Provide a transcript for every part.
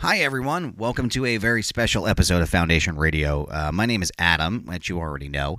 Hi, everyone. Welcome to a very special episode of Foundation Radio. Uh, my name is Adam, which you already know.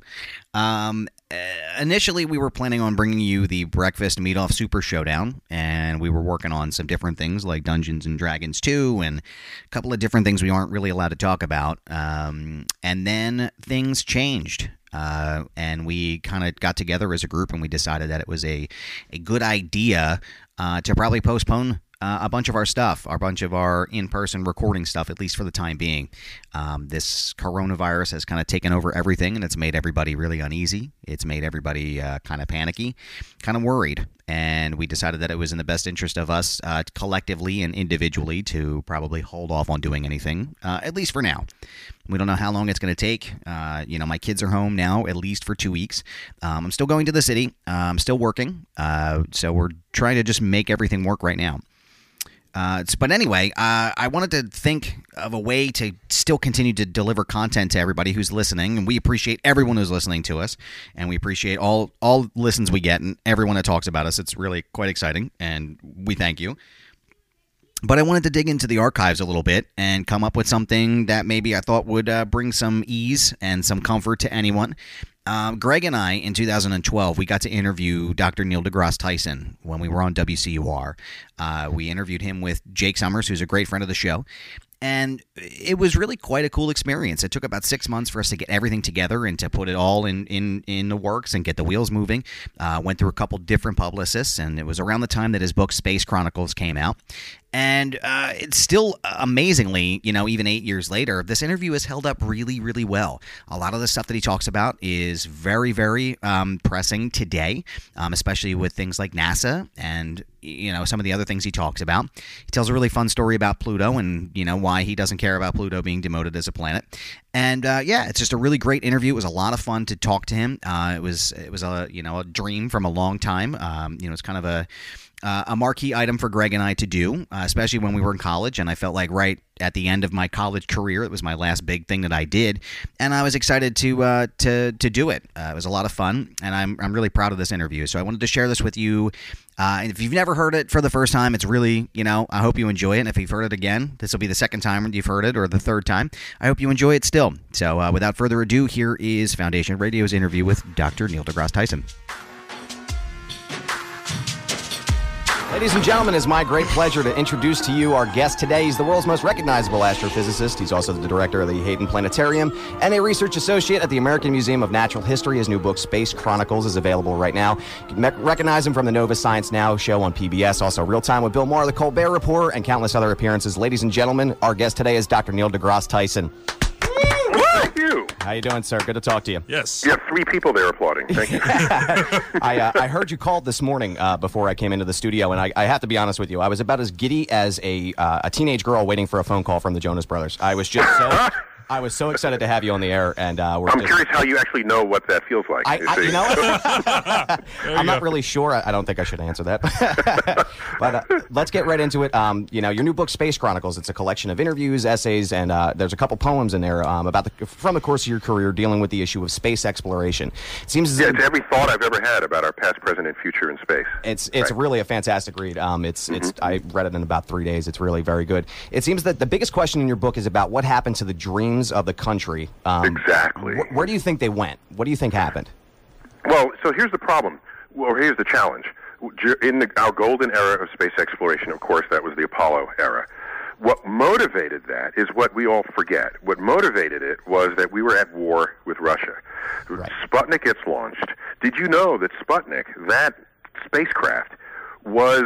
Um, uh, initially, we were planning on bringing you the Breakfast Meet Off Super Showdown, and we were working on some different things like Dungeons and Dragons 2 and a couple of different things we aren't really allowed to talk about. Um, and then things changed. Uh, and we kind of got together as a group and we decided that it was a, a good idea uh, to probably postpone uh, a bunch of our stuff, a bunch of our in person recording stuff, at least for the time being. Um, this coronavirus has kind of taken over everything and it's made everybody really uneasy. It's made everybody uh, kind of panicky, kind of worried. And we decided that it was in the best interest of us uh, collectively and individually to probably hold off on doing anything, uh, at least for now. We don't know how long it's going to take. Uh, you know, my kids are home now, at least for two weeks. Um, I'm still going to the city. Uh, I'm still working. so we're trying to just make everything work right now. Uh, but anyway, uh, I wanted to think of a way to still continue to deliver content to everybody who's listening, and we appreciate everyone who's listening to us, and we appreciate all all listens we get and everyone that talks about us. It's really quite exciting, and we thank you. But I wanted to dig into the archives a little bit and come up with something that maybe I thought would uh, bring some ease and some comfort to anyone. Um, Greg and I, in 2012, we got to interview Dr. Neil deGrasse Tyson when we were on WCUR. Uh, we interviewed him with Jake Summers, who's a great friend of the show. And it was really quite a cool experience. It took about six months for us to get everything together and to put it all in in, in the works and get the wheels moving. Uh, went through a couple different publicists, and it was around the time that his book Space Chronicles came out and uh, it's still amazingly, you know, even eight years later, this interview has held up really, really well. A lot of the stuff that he talks about is very, very um, pressing today, um, especially with things like NASA and you know some of the other things he talks about. He tells a really fun story about Pluto and you know why he doesn't care about Pluto being demoted as a planet. And uh, yeah, it's just a really great interview. It was a lot of fun to talk to him. Uh, it was it was a you know a dream from a long time. Um, you know, it's kind of a uh, a marquee item for Greg and I to do, uh, especially when we were in college. And I felt like right at the end of my college career, it was my last big thing that I did, and I was excited to uh, to to do it. Uh, it was a lot of fun, and I'm I'm really proud of this interview. So I wanted to share this with you. Uh, if you've never heard it for the first time, it's really you know I hope you enjoy it. And if you've heard it again, this will be the second time you've heard it, or the third time. I hope you enjoy it still. So uh, without further ado, here is Foundation Radio's interview with Dr. Neil deGrasse Tyson. Ladies and gentlemen, it's my great pleasure to introduce to you our guest today. He's the world's most recognizable astrophysicist. He's also the director of the Hayden Planetarium and a research associate at the American Museum of Natural History. His new book, Space Chronicles, is available right now. You can recognize him from the Nova Science Now show on PBS, also Real Time with Bill Maher, The Colbert Report, and countless other appearances. Ladies and gentlemen, our guest today is Dr. Neil deGrasse Tyson. Thank you. How you doing, sir? Good to talk to you. Yes. You have three people there applauding. Thank you. I, uh, I heard you called this morning uh, before I came into the studio, and I, I, have to be honest with you. I was about as giddy as a, uh, a teenage girl waiting for a phone call from the Jonas Brothers. I was just so I was so excited to have you on the air, and uh, we're I'm just, curious how you actually know what that feels like. I, I, you know, I'm not really sure. I, I, don't think I should answer that. but uh, let's get right into it. Um, you know, your new book, Space Chronicles. It's a collection of interviews, essays, and uh, there's a couple poems in there um, about the from the course of your career dealing with the issue of space exploration. It seems as yeah, it's every thought I've ever had about our past, present, and future in space. It's it's right. really a fantastic read. Um, it's mm-hmm. it's I read it in about three days. It's really very good. It seems that the biggest question in your book is about what happened to the of the country um, exactly. Wh- where do you think they went? What do you think happened? Well, so here's the problem, or here's the challenge. In the, our golden era of space exploration, of course, that was the Apollo era. What motivated that is what we all forget. What motivated it was that we were at war with Russia. Right. Sputnik gets launched. Did you know that Sputnik, that spacecraft, was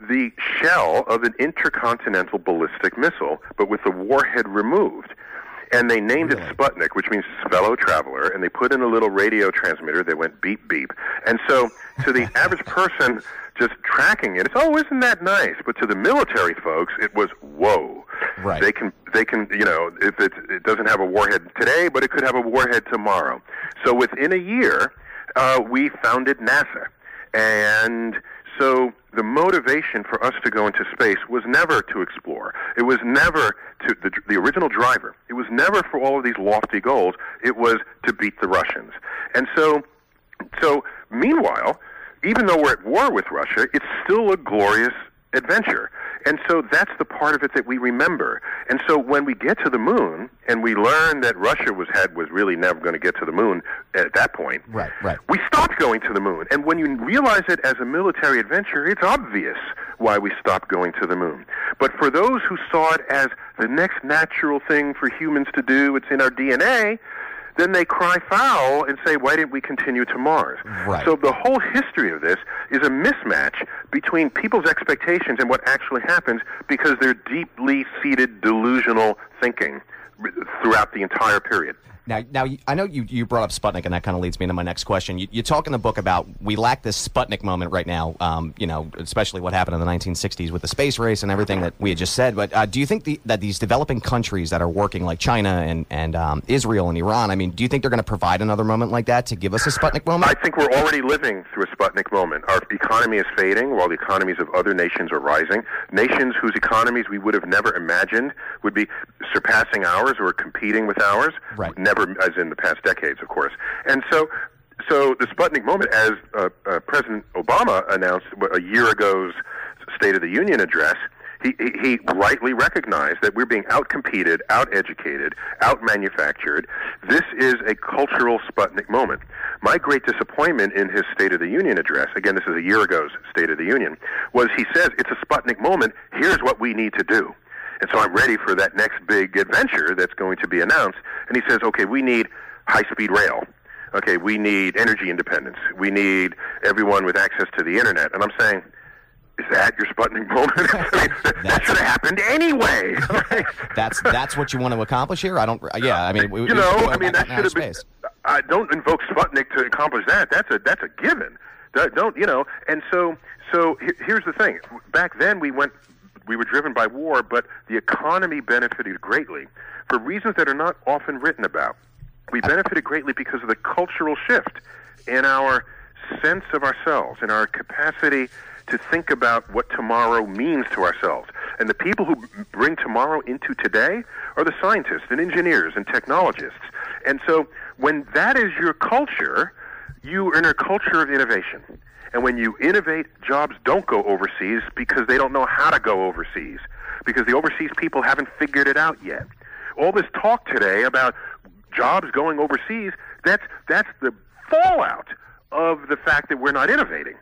the shell of an intercontinental ballistic missile, but with the warhead removed? And they named it Sputnik, which means fellow traveler, and they put in a little radio transmitter that went beep beep. And so, to the average person just tracking it, it's oh, isn't that nice? But to the military folks, it was whoa. Right. They can they can you know if it it doesn't have a warhead today, but it could have a warhead tomorrow. So within a year, uh, we founded NASA, and so the motivation for us to go into space was never to explore. It was never to the, the original driver. It was never for all of these lofty goals. It was to beat the Russians. And so, so meanwhile, even though we're at war with Russia, it's still a glorious adventure. And so that's the part of it that we remember. And so when we get to the moon and we learn that Russia was had was really never going to get to the moon at that point. Right, right. We stopped going to the moon. And when you realize it as a military adventure, it's obvious why we stopped going to the moon. But for those who saw it as the next natural thing for humans to do, it's in our DNA, then they cry foul and say, why didn't we continue to Mars? Right. So the whole history of this is a mismatch between people's expectations and what actually happens because they're deeply seated delusional thinking throughout the entire period. Now, now I know you, you brought up Sputnik, and that kind of leads me into my next question. You, you talk in the book about we lack this Sputnik moment right now, um, you know, especially what happened in the 1960s with the space race and everything that we had just said. But uh, do you think the, that these developing countries that are working, like China and, and um, Israel and Iran, I mean, do you think they're going to provide another moment like that to give us a Sputnik moment? I think we're already living through a Sputnik moment. Our economy is fading while the economies of other nations are rising. Nations whose economies we would have never imagined would be surpassing ours or competing with ours. Right. Never, as in the past decades, of course. And so, so the Sputnik moment, as uh, uh, President Obama announced a year ago's State of the Union address, he, he, he rightly recognized that we're being outcompeted, out-educated, out-manufactured. This is a cultural Sputnik moment. My great disappointment in his State of the Union address, again, this is a year ago's State of the Union, was he says it's a Sputnik moment. Here's what we need to do. And so I'm ready for that next big adventure that's going to be announced. And he says, okay, we need high-speed rail. Okay, we need energy independence. We need everyone with access to the internet. And I'm saying, is that your Sputnik moment? I mean, that, should have happened anyway. that's that's what you want to accomplish here. I don't. Uh, yeah, I mean, we, you know, I mean, that should have been. I don't invoke Sputnik to accomplish that. That's a that's a given. That- Don't you know? And so so here's the thing. Back then, we went we were driven by war, but the economy benefited greatly for reasons that are not often written about. We benefited greatly because of the cultural shift in our sense of ourselves, in our capacity to think about what tomorrow means to ourselves. And the people who bring tomorrow into today are the scientists and engineers and technologists. And so when that is your culture, you are in a culture of innovation. And when you innovate, jobs don't go overseas because they don't know how to go overseas, because the overseas people haven't figured it out yet. All this talk today about jobs going overseas, that's, that's the fallout of the fact that we're not innovating.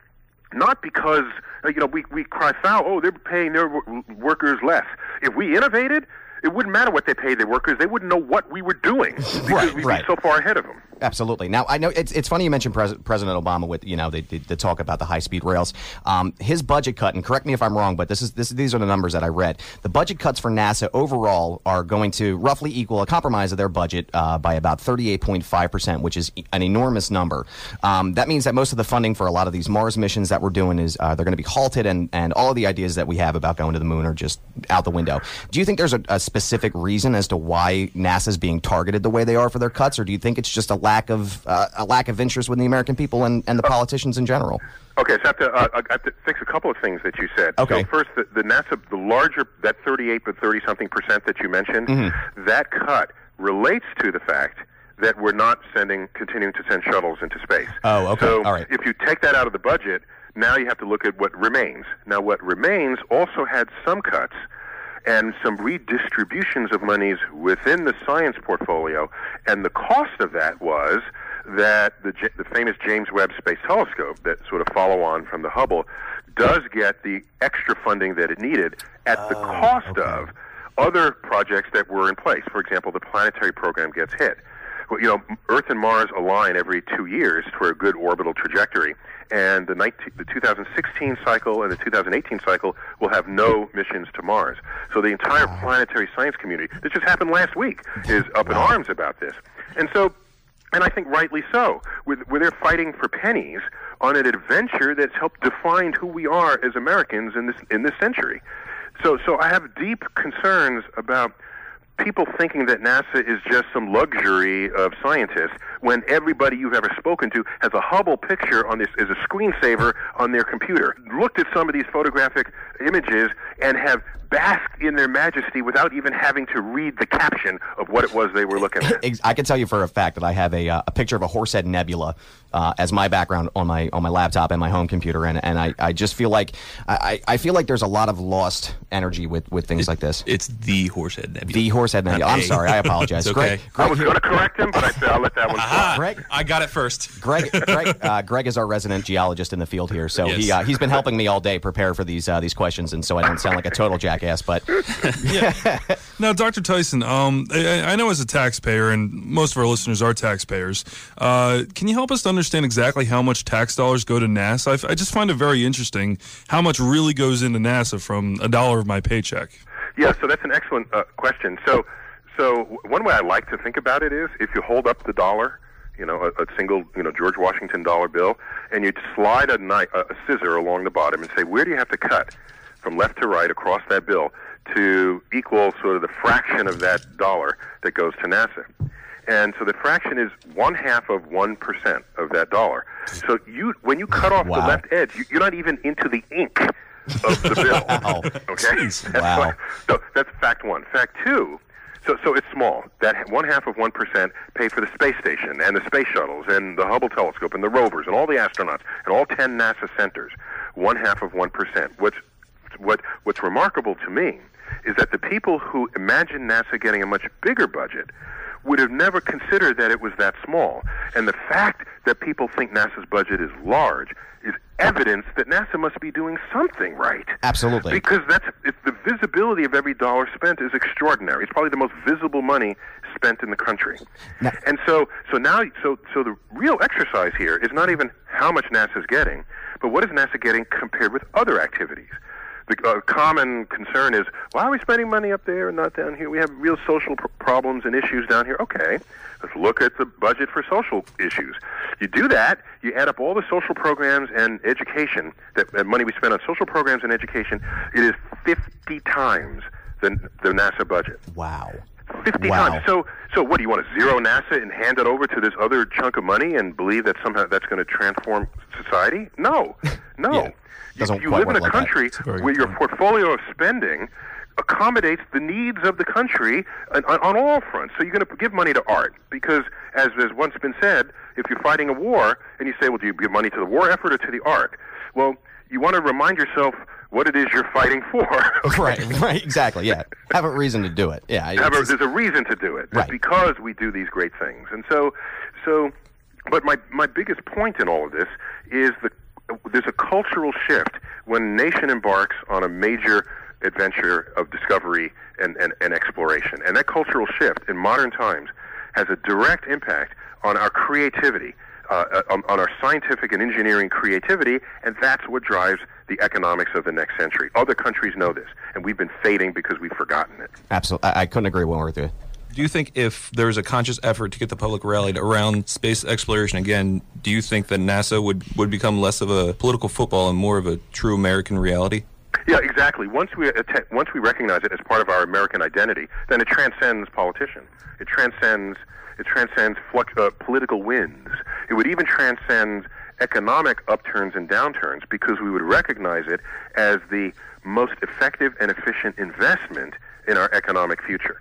Not because, uh, you know, we, we cry foul, oh, they're paying their workers less. If we innovated, it wouldn't matter what they paid their workers. They wouldn't know what we were doing because Right, we'd right. be so far ahead of them. Absolutely. Now I know it's it's funny you mentioned Pres- President Obama with you know the, the, the talk about the high speed rails. Um, his budget cut, and correct me if I'm wrong, but this is this these are the numbers that I read. The budget cuts for NASA overall are going to roughly equal a compromise of their budget uh, by about 38.5 percent, which is an enormous number. Um, that means that most of the funding for a lot of these Mars missions that we're doing is uh, they're going to be halted, and and all of the ideas that we have about going to the moon are just out the window. Do you think there's a, a specific reason as to why NASA's being targeted the way they are for their cuts, or do you think it's just a lack of uh, a lack of interest with the American people and, and the politicians in general? Okay, so I have to, uh, I have to fix a couple of things that you said. Okay. So first, the, the NASA, the larger, that 38 but 30 something percent that you mentioned, Mm-hmm. that cut relates to the fact that we're not sending, continuing to send shuttles into space. Oh, okay. So All right. if you take that out of the budget, now you have to look at what remains. Now, what remains also had some cuts and some redistributions of monies within the science portfolio, and the cost of that was that the, the famous James Webb Space Telescope, that sort of follow on from the Hubble, does get the extra funding that it needed at the oh, cost of other projects that were in place. For example, the planetary program gets hit. well, you know, Earth and Mars align every two years for a good orbital trajectory, and the, 19, the 2016 cycle and the 2018 cycle will have no missions to Mars. So the entire planetary science community, this just happened last week, is up in arms about this. And so and I think rightly so, where, where they're fighting for pennies on an adventure that's helped define who we are as Americans in this in this century. So, so I have deep concerns about people thinking that NASA is just some luxury of scientists when everybody you've ever spoken to has a Hubble picture on this as a screensaver on their computer, looked at some of these photographic images and have basked in their majesty without even having to read the caption of what it was they were looking at. I can tell you for a fact that I have a, uh, a picture of a Horsehead Nebula uh, as my background on my on my laptop and my home computer, and, and I, I just feel like I, I feel like there's a lot of lost energy with, with things It- like this. It's the Horsehead Nebula. The Horsehead Nebula. Not I'm a. sorry, I apologize. It's okay. Greg, I was going to correct him, but I said I'll let that one slide. Greg, I got it first. Greg, Greg, uh, Greg is our resident geologist in the field here, so he Yes. uh, he's been helping me all day prepare for these uh, these questions, and so I don't sound like a total jackass. But yeah. Now, Dr. Tyson, um, I, I know as a taxpayer, and most of our listeners are taxpayers, uh, can you help us to understand exactly how much tax dollars go to NASA? I f- I, just find it very interesting how much really goes into NASA from a dollar of my paycheck. Yeah, so that's an excellent uh, question. So, so one way I like to think about it is if you hold up the dollar, you know, a, a single, you know, George Washington dollar bill, and you slide a, knife, a a scissor along the bottom and say, where do you have to cut from left to right across that bill to equal sort of the fraction of that dollar that goes to NASA? And so the fraction is one half of one percent of that dollar. So you, when you cut off Wow. the left edge, you, you're not even into the ink of the bill. Wow. Okay, that's Wow. why- so that's fact one. Fact two. So, so it's small. That one half of one percent pay for the space station and the space shuttles and the Hubble telescope and the rovers and all the astronauts and all ten NASA centers. One half of one percent. What's what what's remarkable to me is that the people who imagine NASA getting a much bigger budget would have never considered that it was that small. And the fact that people think NASA's budget is large is evidence that NASA must be doing something right. Absolutely. Because that's it's the visibility of every dollar spent is extraordinary. It's probably the most visible money spent in the country. And so so now so so the real exercise here is not even how much NASA's getting, but what is NASA getting compared with other activities. The uh, common concern is why are we spending money up there and not down here? We have real social pr- problems and issues down here. Okay, let's look at the budget for social issues. You do that, you add up all the social programs and education that uh, money we spend on social programs and education. It is 50 times the, the NASA budget. wow. 50 Wow. times. So, so what do you want to zero NASA and hand it over to this other chunk of money and believe that somehow that's going to transform society? No, no. Yeah. You- Doesn't you, quite live in a like country where your point. portfolio of spending accommodates the needs of the country on, on, all fronts. So you're going to give money to art because, as has once been said, if you're fighting a war and you say, well, do you give money to the war effort or to the art? Well, you want to remind yourself what it is you're fighting for. Right, right, exactly. Yeah, have a reason to do it. Yeah, Have a, there's a reason to do it. It's Right. because we do these great things. And so, so, but my, my biggest point in all of this is the, there's a cultural shift when a nation embarks on a major adventure of discovery and, and, and exploration. And that cultural shift in modern times has a direct impact on our creativity, uh, on, on our scientific and engineering creativity, and that's what drives the economics of the next century. Other countries know this, and we've been fading because we've forgotten it. absolutely. I, I couldn't agree more with you. Do you think if there's a conscious effort to get the public rallied around space exploration again, do you think that NASA would, would become less of a political football and more of a true American reality? Yeah, exactly. Once we atta- once we recognize it as part of our American identity, then it transcends politician. It transcends it transcends fluc- uh, political winds. It would even transcend economic upturns and downturns because we would recognize it as the most effective and efficient investment in our economic future.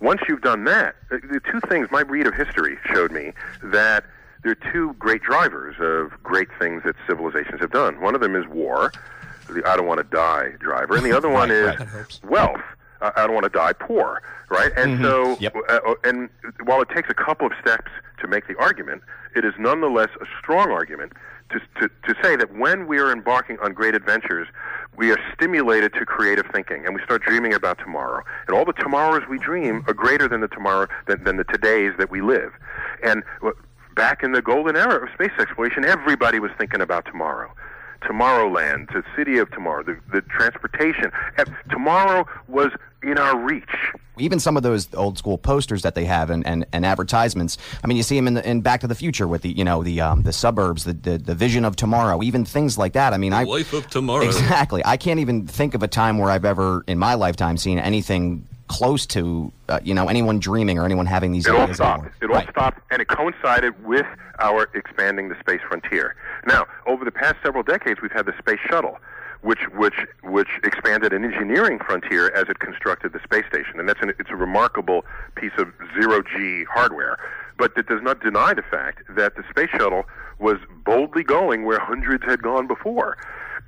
Once you've done that, uh, the two things my read of history showed me that there are two great drivers of great things that civilizations have done. One of them is war, the I don't want to die driver, and the other one is wealth. uh, I don't want to die poor, right? And so, Yep. uh, and while it takes a couple of steps to make the argument, it is nonetheless a strong argument to, to, to say that when we are embarking on great adventures, we are stimulated to creative thinking, and we start dreaming about tomorrow. And all the tomorrows we dream are greater than the tomorrow than, than the todays that we live. And back in the golden era of space exploration, everybody was thinking about tomorrow. Tomorrowland, the city of tomorrow, the, the transportation. Tomorrow was in our reach. even some of those old school posters that they have and, and, and advertisements. I mean, you see them in, the, in Back to the Future with the you know the um, the suburbs, the, the the vision of tomorrow, even things like that. I mean, I Life of tomorrow. exactly. I can't even think of a time where I've ever in my lifetime seen anything close to uh, you know anyone dreaming or anyone having these It all ideas. stopped. anymore. It all Right. stopped, and it coincided with our expanding the space frontier. Now, over the past several decades, we've had the space shuttle, which which which expanded an engineering frontier as it constructed the space station, and that's an, it's a remarkable piece of zero G hardware. But it does not deny the fact that the space shuttle was boldly going where hundreds had gone before.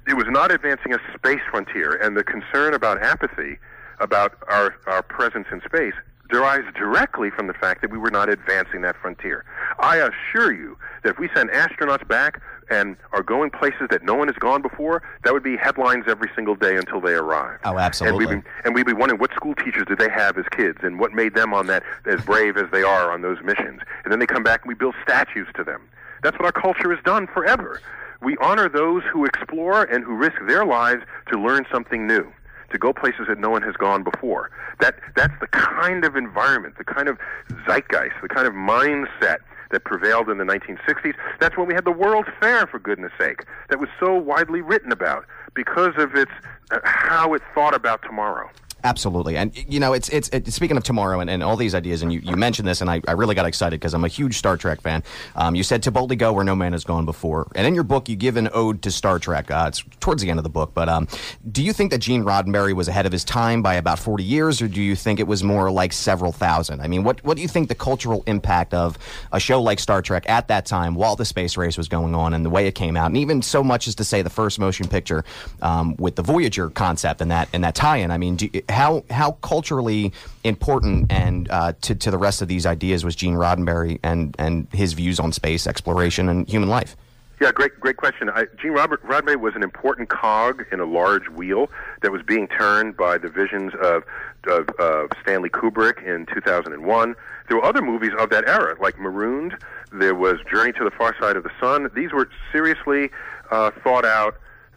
It was not advancing a space frontier, and the concern about apathy about our, our presence in space derives directly from the fact that we were not advancing that frontier. I assure you that if we send astronauts back and are going places that no one has gone before, that would be headlines every single day until they arrive. Oh, absolutely. And we'd be, and we'd be wondering what school teachers did they have as kids and what made them on that as brave as they are on those missions. And then they come back and we build statues to them. That's what our culture has done forever. We honor those who explore and who risk their lives to learn something new to go places that no one has gone before. That that's the kind of environment, the kind of zeitgeist, the kind of mindset that prevailed in the 1960s. That's when we had the World Fair, for goodness sake, that was so widely written about because of its uh, how it thought about tomorrow. Absolutely, and you know, it's it's, it's speaking of tomorrow and, and all these ideas, and you, you mentioned this, and I, I really got excited because I'm a huge Star Trek fan. Um, you said to boldly go where no man has gone before, and in your book, you give an ode to Star Trek. Uh, it's towards the end of the book, but um, do you think that Gene Roddenberry was ahead of his time by about 40 years, or do you think it was more like several thousand? I mean, what what do you think the cultural impact of a show like Star Trek at that time, while the space race was going on, and the way it came out, and even so much as to say the first motion picture um, with the Voyager concept and that and that tie-in? I mean, do, how how culturally important and uh, to to the rest of these ideas was Gene Roddenberry and and his views on space exploration and human life? Yeah, great, great question. I, Gene Robert Roddenberry was an important cog in a large wheel that was being turned by the visions of, of, of Stanley Kubrick in 2001. There were other movies of that era, like Marooned. There was Journey to the Far Side of the Sun. These were seriously uh, thought out,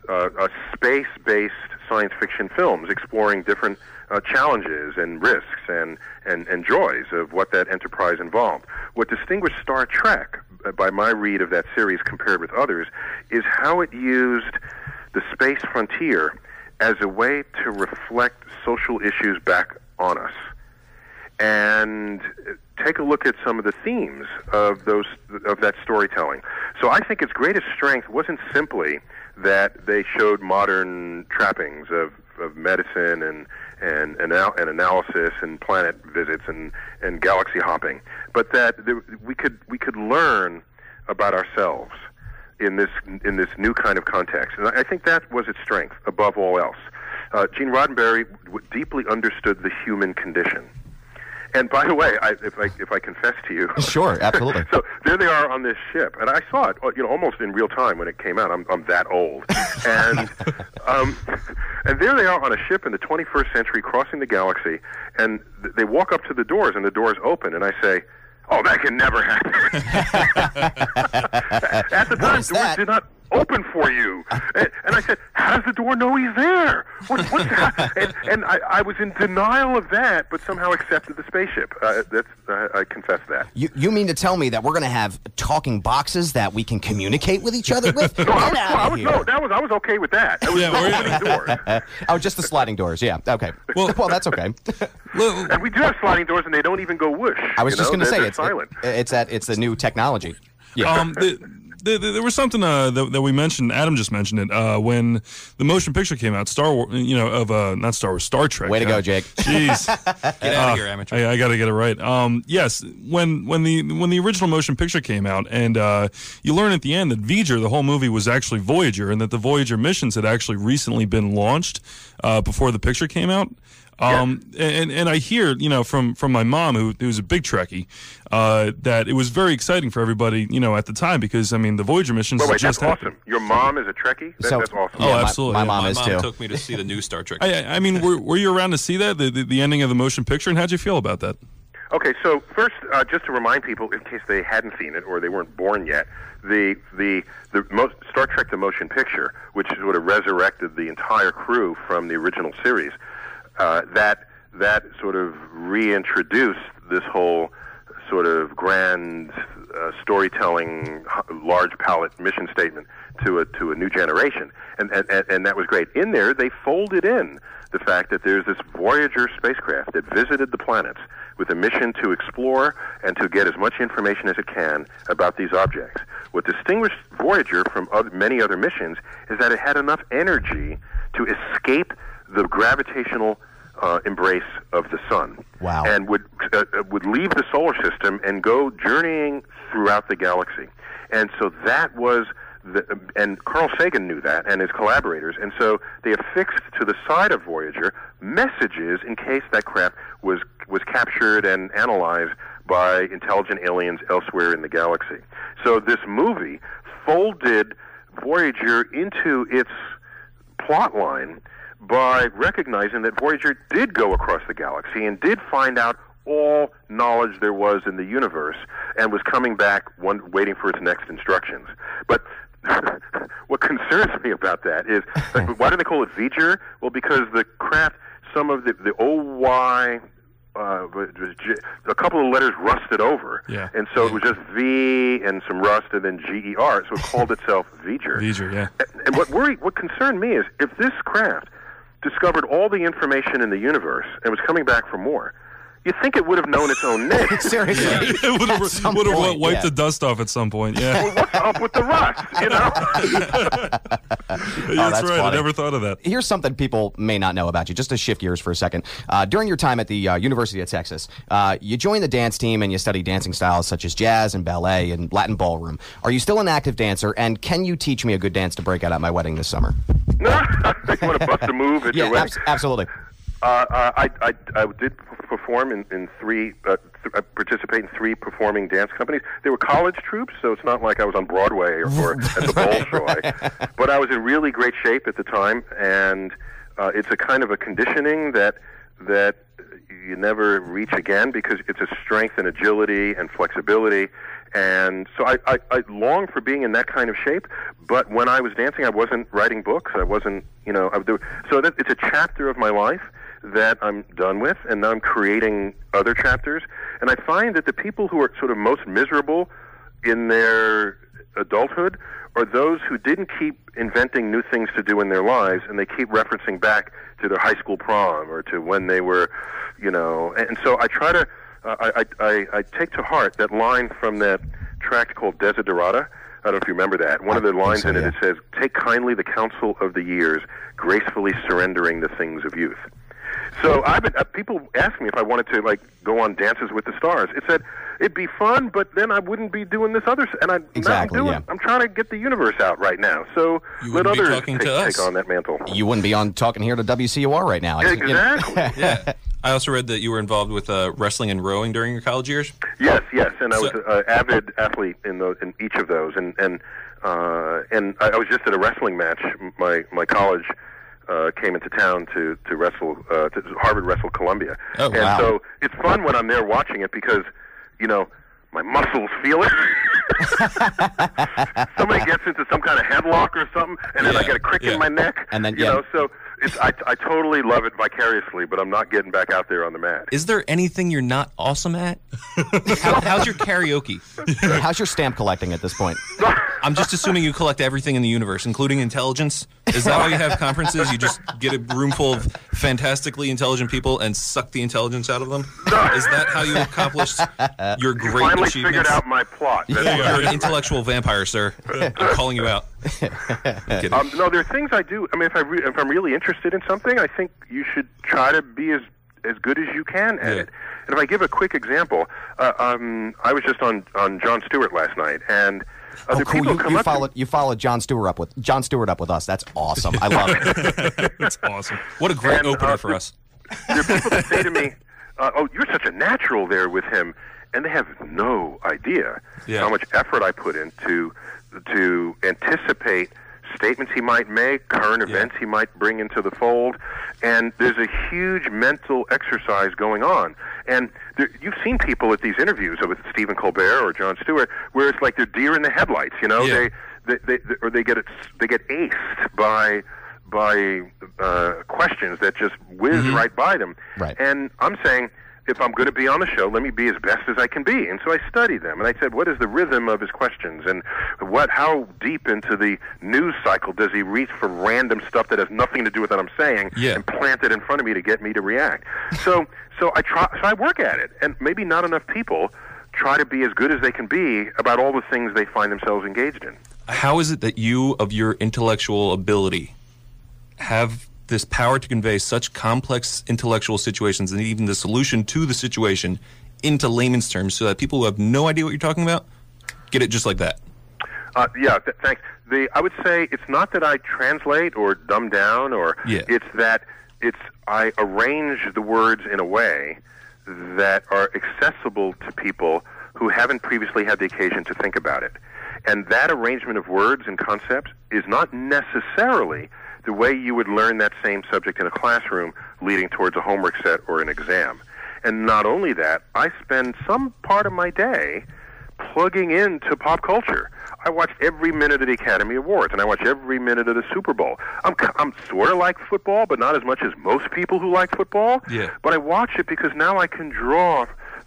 uh, space-based science fiction films exploring different uh, challenges and risks and, and, and joys of what that enterprise involved. What distinguished Star Trek, uh, by my read of that series compared with others, is how it used the space frontier as a way to reflect social issues back on us and take a look at some of the themes of those of that storytelling. So I think its greatest strength wasn't simply that they showed modern trappings of, of medicine and and, and, and analysis and planet visits and, and galaxy hopping, but that there, we could we could learn about ourselves in this in this new kind of context, and I think that was its strength above all else. Uh, Gene Roddenberry deeply understood the human condition. And by the way, I, if I if I confess to you, Sure, absolutely. so there they are on this ship, and I saw it, you know, almost in real time when it came out. I'm I'm that old, and um, and there they are on a ship in the 21st century, crossing the galaxy, and th- they walk up to the doors, and the doors open, and I say. Oh, that can never happen. At the time, doors did not open for you. And, and I said, How does the door know he's there? What, what's that? And, and I, I was in denial of that, but somehow accepted the spaceship. Uh, that's, uh, I confess that. You, you mean to tell me that we're going to have talking boxes that we can communicate with each other with? No, I was, out I was, no, that was I was okay with that. That was Yeah, the we're- doors. oh, just the sliding doors. Yeah. Okay. Well, Well- that's okay. And we do have sliding doors, and they don't even go whoosh. I was just going to say it's silent. It, it's that it's the new technology. Yeah. um, the, the, the- there was something uh, that, that we mentioned. Adam just mentioned it uh, when the motion picture came out. Star Wars, you know, of uh, not Star Wars, Star Trek. Way to go, Uh, Jake. Jeez, Get out of here, amateur. I, I got to get it right. Um, yes, when when the when the original motion picture came out, and uh, you learn at the end that Voyager, the whole movie was actually Voyager, and that the Voyager missions had actually recently been launched uh, before the picture came out. Um, and and I hear you know from from my mom who who's a big Trekkie uh, that it was very exciting for everybody you know at the time because I mean the Voyager missions Wait, wait, just that's happened. awesome. Your mom is a Trekkie? That, So- that's awesome. Oh, Yeah, my- absolutely. My, yeah. mom My is mom too. took me to see the new Star Trek. I, I mean, were, were you around to see that the, the the ending of the motion picture, and how'd you feel about that? Okay, so first, uh, just to remind people, in case they hadn't seen it or they weren't born yet, the the the most, Star Trek: The Motion Picture, which sort of resurrected the entire crew from the original series, uh, that that sort of reintroduced this whole sort of grand uh, storytelling, large palette mission statement to a to a new generation, and, and and that was great. In there, they folded in the fact that there's this Voyager spacecraft that visited the planets with a mission to explore and to get as much information as it can about these objects. What distinguished Voyager from other, many other missions is that it had enough energy to escape the gravitational uh, embrace of the sun Wow. and would uh, uh, would leave the solar system and go journeying throughout the galaxy. And so that was the, and Carl Sagan knew that and his collaborators, and so they affixed to the side of Voyager messages in case that craft was was captured and analyzed by intelligent aliens elsewhere in the galaxy. So this movie folded Voyager into its plot line by recognizing that Voyager did go across the galaxy and did find out all knowledge there was in the universe and was coming back one waiting for its next instructions. But what concerns me about that is like, why do they call it Voyager? Well, because the craft, some of the the OY uh, but it was J- a couple of letters rusted over, Yeah. and so it was just V and some rust and then G E R, so it called itself Voyager. Voyager, yeah. And what worried, what concerned me is if this craft discovered all the information in the universe and was coming back for more, you'd think it would have known its own niche. Seriously. It would have some would have point, wiped yeah. the dust off at some point. Yeah, What's up with the rust? You know. that's, that's right. I never thought of that. Here's something people may not know about you, just to shift gears for a second. Uh, during your time at the uh, University of Texas, uh, you joined the dance team and you studied dancing styles such as jazz and ballet and Latin ballroom. Are you still an active dancer, and can you teach me a good dance to break out at my wedding this summer? no, you want to bust a move at Yeah, your wedding? abs- absolutely. Uh, uh, I, I, I did perform in, in three, uh, th- uh, participate in three performing dance companies. They were college troops, so it's not like I was on Broadway or, or at the Bolshoi. But I was in really great shape at the time, and uh, it's a kind of a conditioning that that you never reach again because it's a strength and agility and flexibility. And so I, I, I long for being in that kind of shape. But when I was dancing, I wasn't writing books. I wasn't, you know, I do, so that it's a chapter of my life that I'm done with, and now I'm creating other chapters. And I find that the people who are sort of most miserable in their adulthood are those who didn't keep inventing new things to do in their lives, and they keep referencing back to their high school prom or to when they were, you know. And so I try to, uh, I, I, I, take to heart that line from that tract called Desiderata. I don't know if you remember that. One of the lines so, in it, yeah. it says, "Take kindly the counsel of the years, gracefully surrendering the things of youth." So I've been, uh, people ask me if I wanted to like go on Dances with the Stars. It said it'd be fun, but then I wouldn't be doing this other. And I Exactly, now I'm doing. yeah. I'm trying to get the universe out right now. So You let wouldn't be others talking take, to us. take on that mantle. You wouldn't be on talking here to WCUR right now. You know- Exactly. Yeah. I also read that you were involved with uh, wrestling and rowing during your college years. Yes, yes, and I was an avid athlete in those in each of those, and and uh, and I I was just at a wrestling match. My my college uh, came into town to to wrestle. Uh, to Harvard wrestle Columbia, Oh, and wow. so it's fun when I'm there watching it because you know my muscles feel it. Somebody gets into some kind of headlock or something, and then I get a crick yeah. in my neck. And then- you yeah. know, so it's I I totally love it vicariously, but I'm not getting back out there on the mat. Is there anything you're not awesome at? How, how's your karaoke? How's your stamp collecting at this point? I'm just assuming you collect everything in the universe, including intelligence. Is that why you have conferences? You just get a room full of fantastically intelligent people and suck the intelligence out of them? Is that how you accomplished your great Finally achievements? figured out my plot. That's what You're an intellectual vampire, sir. I'm calling you out. Um, no, there are things I do. I mean, if I re- if I'm really interested in something, I think you should try to be as as good as you can at Yeah. it. And if I give a quick example, uh, um, I was just on on Jon Stewart last night, and uh, Oh, cool! people You, come you up to me- followed you followed Jon Stewart up with Jon Stewart up with us. That's awesome. I love it. That's awesome. what a great and, opener uh, for us. There are people that say to me, uh, "Oh, you're such a natural there with him," and they have no idea Yeah. how much effort I put into to anticipate statements he might make, current events he might bring into the fold, and there's a huge mental exercise going on. And there, you've seen people at these interviews with Stephen Colbert or Jon Stewart, where it's like they're deer in the headlights. You know, Yeah. they, they, they or they get it, they get aced by by uh, questions that just whiz right by them. Right. And I'm saying, if I'm going to be on the show, let me be as best as I can be. And so I studied them, and I said, what is the rhythm of his questions, and what, how deep into the news cycle does he reach for random stuff that has nothing to do with what I'm saying, Yeah. and plant it in front of me to get me to react. So, so I try, so I work at it, and maybe not enough people try to be as good as they can be about all the things they find themselves engaged in. How is it that you, of your intellectual ability, have this power to convey such complex intellectual situations and even the solution to the situation into layman's terms so that people who have no idea what you're talking about get it just like that? Uh, yeah, th- thanks. The I would say it's not that I translate or dumb down, or Yeah. it's that it's I arrange the words in a way that are accessible to people who haven't previously had the occasion to think about it. And that arrangement of words and concepts is not necessarily the way you would learn that same subject in a classroom leading towards a homework set or an exam. And not only that, I spend some part of my day plugging into pop culture. I watch every minute of the Academy Awards, and I watch every minute of the Super Bowl. I'm I'm sort of like football, but not as much as most people who like football. Yeah. But I watch it because now I can draw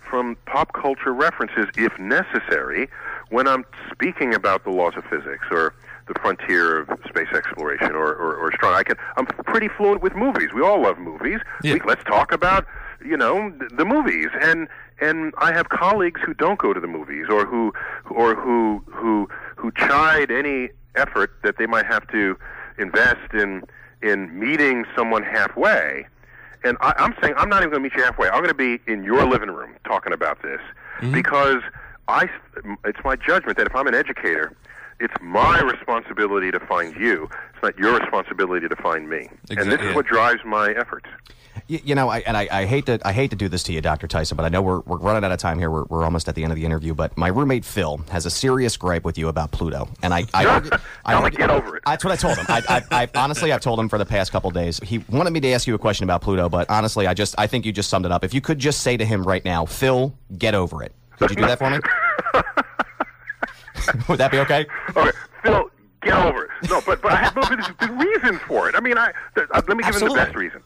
from pop culture references, if necessary, when I'm speaking about the laws of physics or the frontier of space exploration or, or, or strong. I can. I'm pretty fluent with movies. We all love movies. Yeah. We, let's talk about you know the, the movies and and I have colleagues who don't go to the movies or who or who who who chide any effort that they might have to invest in in meeting someone halfway. And I, I'm saying I'm not even going to meet you halfway. I'm going to be in your living room talking about this mm-hmm. because I it's my judgment that if I'm an educator, it's my responsibility to find you. It's not your responsibility to find me. Exactly. And this is what drives my efforts. You, you know, I, and I, I hate to I hate to do this to you, Dr. Tyson, but I know we're, we're running out of time here. We're, we're almost at the end of the interview. But my roommate Phil has a serious gripe with you about Pluto, and I I, argue- I to argue- get over it. That's what I told him. I, I, I honestly I've told him for the past couple days. He wanted me to ask you a question about Pluto, but honestly, I just I think you just summed it up. If you could just say to him right now, Phil, get over it. Could you do that for me? Would that be okay? Okay, Phil, get over it. No, but but I have there's reason for it. I mean, I th- uh, let me give him the best reason.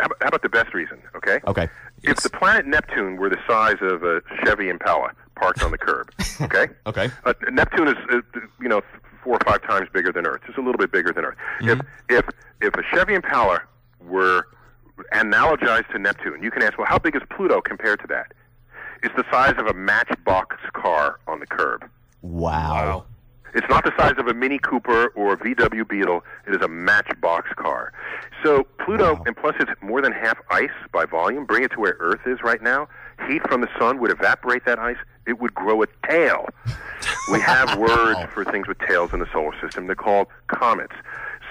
How about, how about the best reason? Okay. Okay. If the planet Neptune were the size of a Chevy Impala parked on the curb, okay? Okay. Uh, Neptune is, uh, you know, four or five times bigger than Earth. It's a little bit bigger than Earth. If if if a Chevy Impala were analogized to Neptune, you can ask, well, how big is Pluto compared to that? It's the size of a Matchbox car on the curb. Wow. It's not the size of a Mini Cooper or a VW Beetle. It is a Matchbox car. So Pluto, and plus it's more than half ice by volume. Bring it to where Earth is right now. Heat from the sun would evaporate that ice. It would grow a tail. we have words for things with tails in the solar system. They're called comets.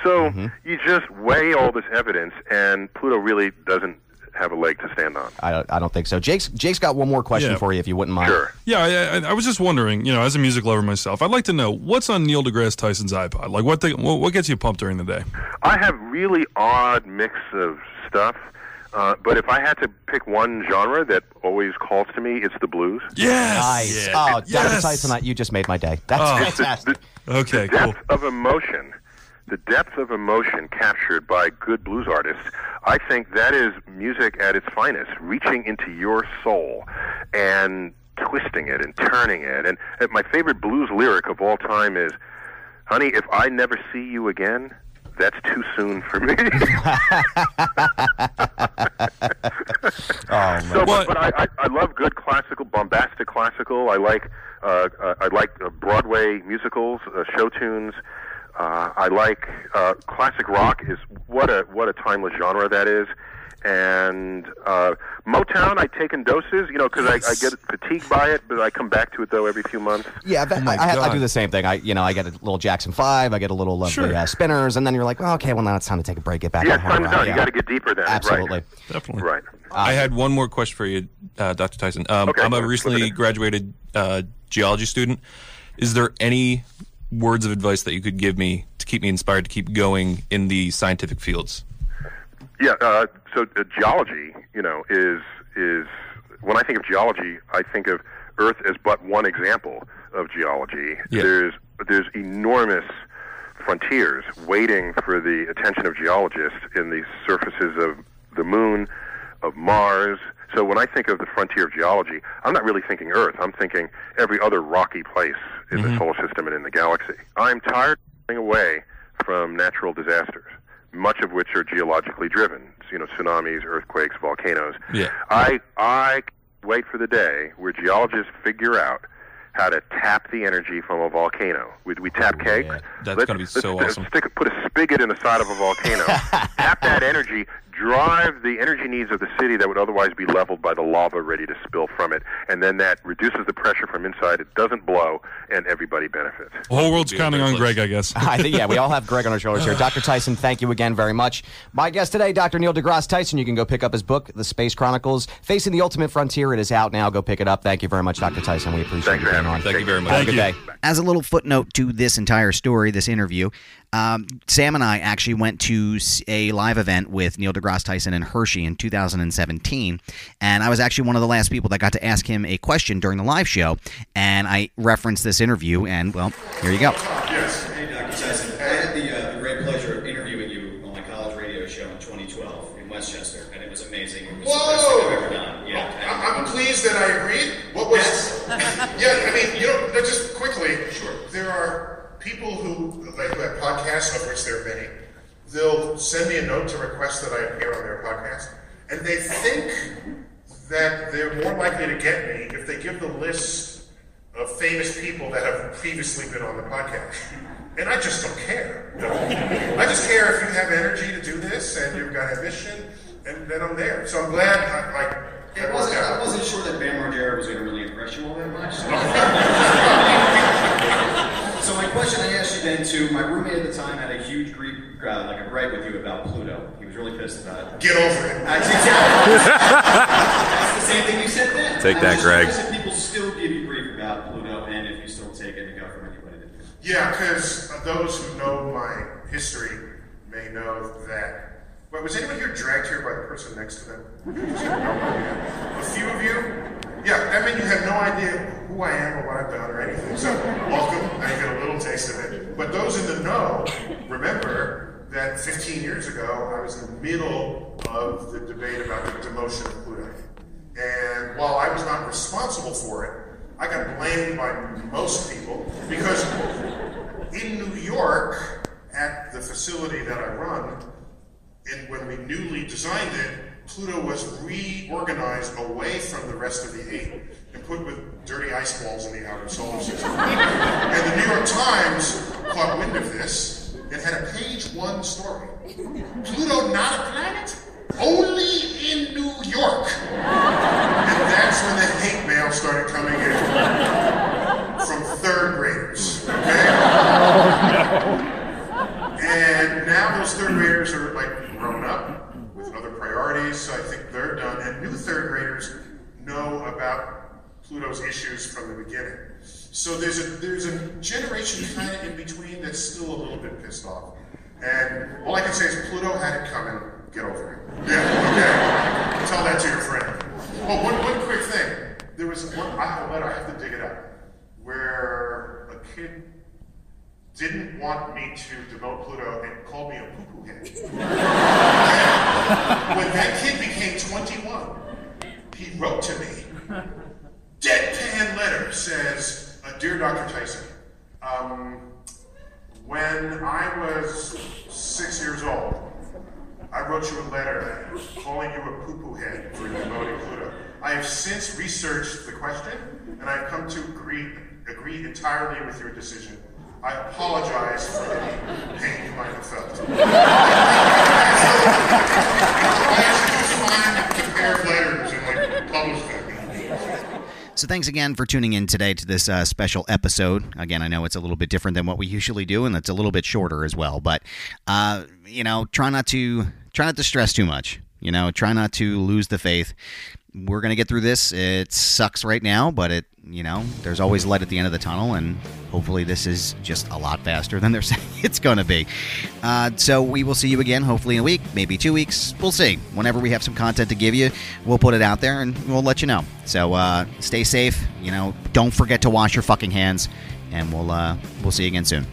So mm-hmm. you just weigh all this evidence, and Pluto really doesn't have a leg to stand on. I, I don't think so. Jake's Jake's got one more question Yeah. for you, if you wouldn't mind. Sure. Yeah, I, I, I was just wondering, you know, as a music lover myself, I'd like to know what's on Neil deGrasse Tyson's iPod. Like, what the, what, what gets you pumped during the day? I have really odd mix of stuff. Uh, but if I had to pick one genre that always calls to me, it's the blues. Yes. Nice. Yeah. Oh, Dr. Yes. Tyson, you just made my day. That's Oh. fantastic. Okay, the cool. depth of emotion, the depth of emotion captured by good blues artists, I think that is music at its finest, reaching into your soul and twisting it and turning it. And, and my favorite blues lyric of all time is, "Honey, if I never see you again." That's too soon for me. Oh, So, but, but I, I, I love good classical, bombastic classical. I like uh, uh, I like uh, Broadway musicals, uh, show tunes. Uh, I like uh, classic rock. Is what a what a timeless genre that is. and uh, Motown, I take in doses, you know, because I, I get fatigued by it, but I come back to it though every few months. Yeah, that, Oh I, I, I do the same thing. I, you know, I get a little Jackson Five, I get a little lovely Sure. uh, spinners, and then you're like, oh, okay, well now it's time to take a break, get back Yeah, on it's time to heroin. You got to get deeper then. Absolutely. Right. Definitely. Right. I had one more question for you, uh, Dr. Tyson. Um, Okay, I'm a recently graduated uh, geology student. Is there any words of advice that you could give me to keep me inspired to keep going in the scientific fields? Yeah. Uh, so uh, geology, you know, is is when I think of geology, I think of Earth as but one example of geology. Yeah. There's there's enormous frontiers waiting for the attention of geologists in the surfaces of the moon, of Mars. So when I think of the frontier of geology, I'm not really thinking Earth. I'm thinking every other rocky place in the mm-hmm. solar system and in the galaxy. I'm tired of running away from natural disasters, much of which are geologically driven. You know, tsunamis, earthquakes, volcanoes. Yeah. I I wait for the day where geologists figure out how to tap the energy from a volcano. We, we tap cakes. yeah. That's gonna be let's so awesome. Stick, put a spigot in the side of a volcano. tap that energy. Drive the energy needs of the city that would otherwise be leveled by the lava ready to spill from it, and then that reduces the pressure from inside. It doesn't blow, and everybody benefits. The whole world's counting on. Greg, I guess. I think, yeah, we all have Greg on our shoulders here. Dr. Tyson, thank you again very much. My guest today, Dr. Neil deGrasse Tyson. You can go pick up his book, The Space Chronicles, Facing the Ultimate Frontier. It is out now. Go pick it up. Thank you very much, Dr. Tyson. We appreciate Thanks you for being on. Thank you very much. Have a good day. As a little footnote to this entire story, this interview, um, Sam and I actually went to a live event with Neil deGrasse Tyson and Hershey in 2017, and I was actually one of the last people that got to ask him a question during the live show, and I referenced this interview, and well, here you go. Yes. Hey, Dr. Tyson. I had the, uh, the great pleasure of interviewing you on my college radio show in 2012 in West Chester, and it was amazing. It was the best I've ever done. Yeah. I- I'm pleased that I agreed. What was? yeah, I mean, you know, just quickly. Sure. There are people who like who have podcasts, of which there are many. They'll send me a note to request that I appear on their podcast, and they think that they're more likely to get me if they give the list of famous people that have previously been on the podcast. And I just don't care. I just care if you have energy to do this and you've got ambition, and then I'm there. So I'm glad, I, like, It that wasn't, I wasn't sure that Bam Margera was going to really impress you all that much. so my question I asked you then too, my roommate at the time had a huge gripe, uh, like a gripe with you about Pluto. He was really pissed about it. Get over it. That's exactly. That's the same thing you said then. Take I that, just Greg. curious If people still give you grief about Pluto, and if you still take it to go from anybody that does. Yeah, because those who know my history may know that. Wait, was anyone here dragged here by the person next to them? A few of you? Yeah, I mean, you have no idea who I am or what I've done or anything. So, welcome. I get a little taste of it. But those in the know remember that 15 years ago, I was in the middle of the debate about the demotion of Pluto. And while I was not responsible for it, I got blamed by most people because in New York, at the facility that I run, and when we newly designed it, Pluto was reorganized away from the rest of the eight and put with dirty ice balls in the outer solar system. and the New York Times caught wind of this and had a page one story. Pluto not a planet? Only in New York. And that's when the hate mail started coming in from third graders. Okay? And now those third graders are like grown up with other priorities, so I think they're done. And new third graders know about Pluto's issues from the beginning. So there's a there's a generation kind of in between that's still a little bit pissed off. And all I can say is Pluto had it coming. Get over it. Yeah, okay. Tell that to your friend. Oh, one, one quick thing. There was one I have a letter, I have to dig it up, where a kid didn't want me to demote Pluto and called me a poo-poo head. when that kid became 21, he wrote to me, deadpan letter, says, uh, Dear Dr. Tyson, um, when I was six years old, I wrote you a letter calling you a poo-poo head for demoting Pluto. I have since researched the question, and I've come to agree, agree entirely with your decision. I apologize for any pain you might have felt. So thanks again for tuning in today to this uh, special episode. Again, I know it's a little bit different than what we usually do, and it's a little bit shorter as well. But uh, you know, try not to try not to stress too much. You know, try not to lose the faith. We're gonna get through this. It sucks right now, but it you know, there's always light at the end of the tunnel, and hopefully this is just a lot faster than they're saying it's to be. Uh, so we will see you again, hopefully in a week, maybe two weeks. We'll see. Whenever we have some content to give you, we'll put it out there and we'll let you know. So uh, stay safe. You know, don't forget to wash your fucking hands, and we'll uh, we'll see you again soon.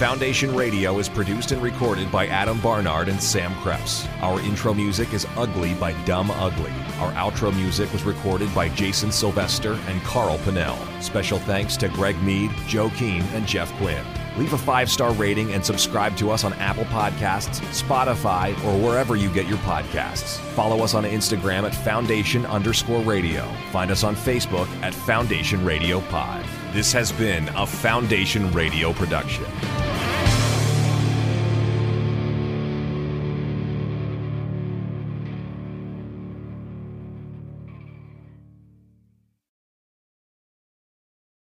Foundation Radio is produced and recorded by Adam Barnard and Sam Krepps. Our intro music is Ugly by Dumb Ugly. Our outro music was recorded by Jason Silvester and Carl Pannell. Special thanks to Greg Mead, Joe Keane, and Jeff Quinn. Leave a five star rating and subscribe to us on Apple Podcasts, Spotify, or wherever you get your podcasts. Follow us on Instagram at Foundation underscore radio. Find us on Facebook at Foundation Radio Pod. This has been a Foundation Radio production.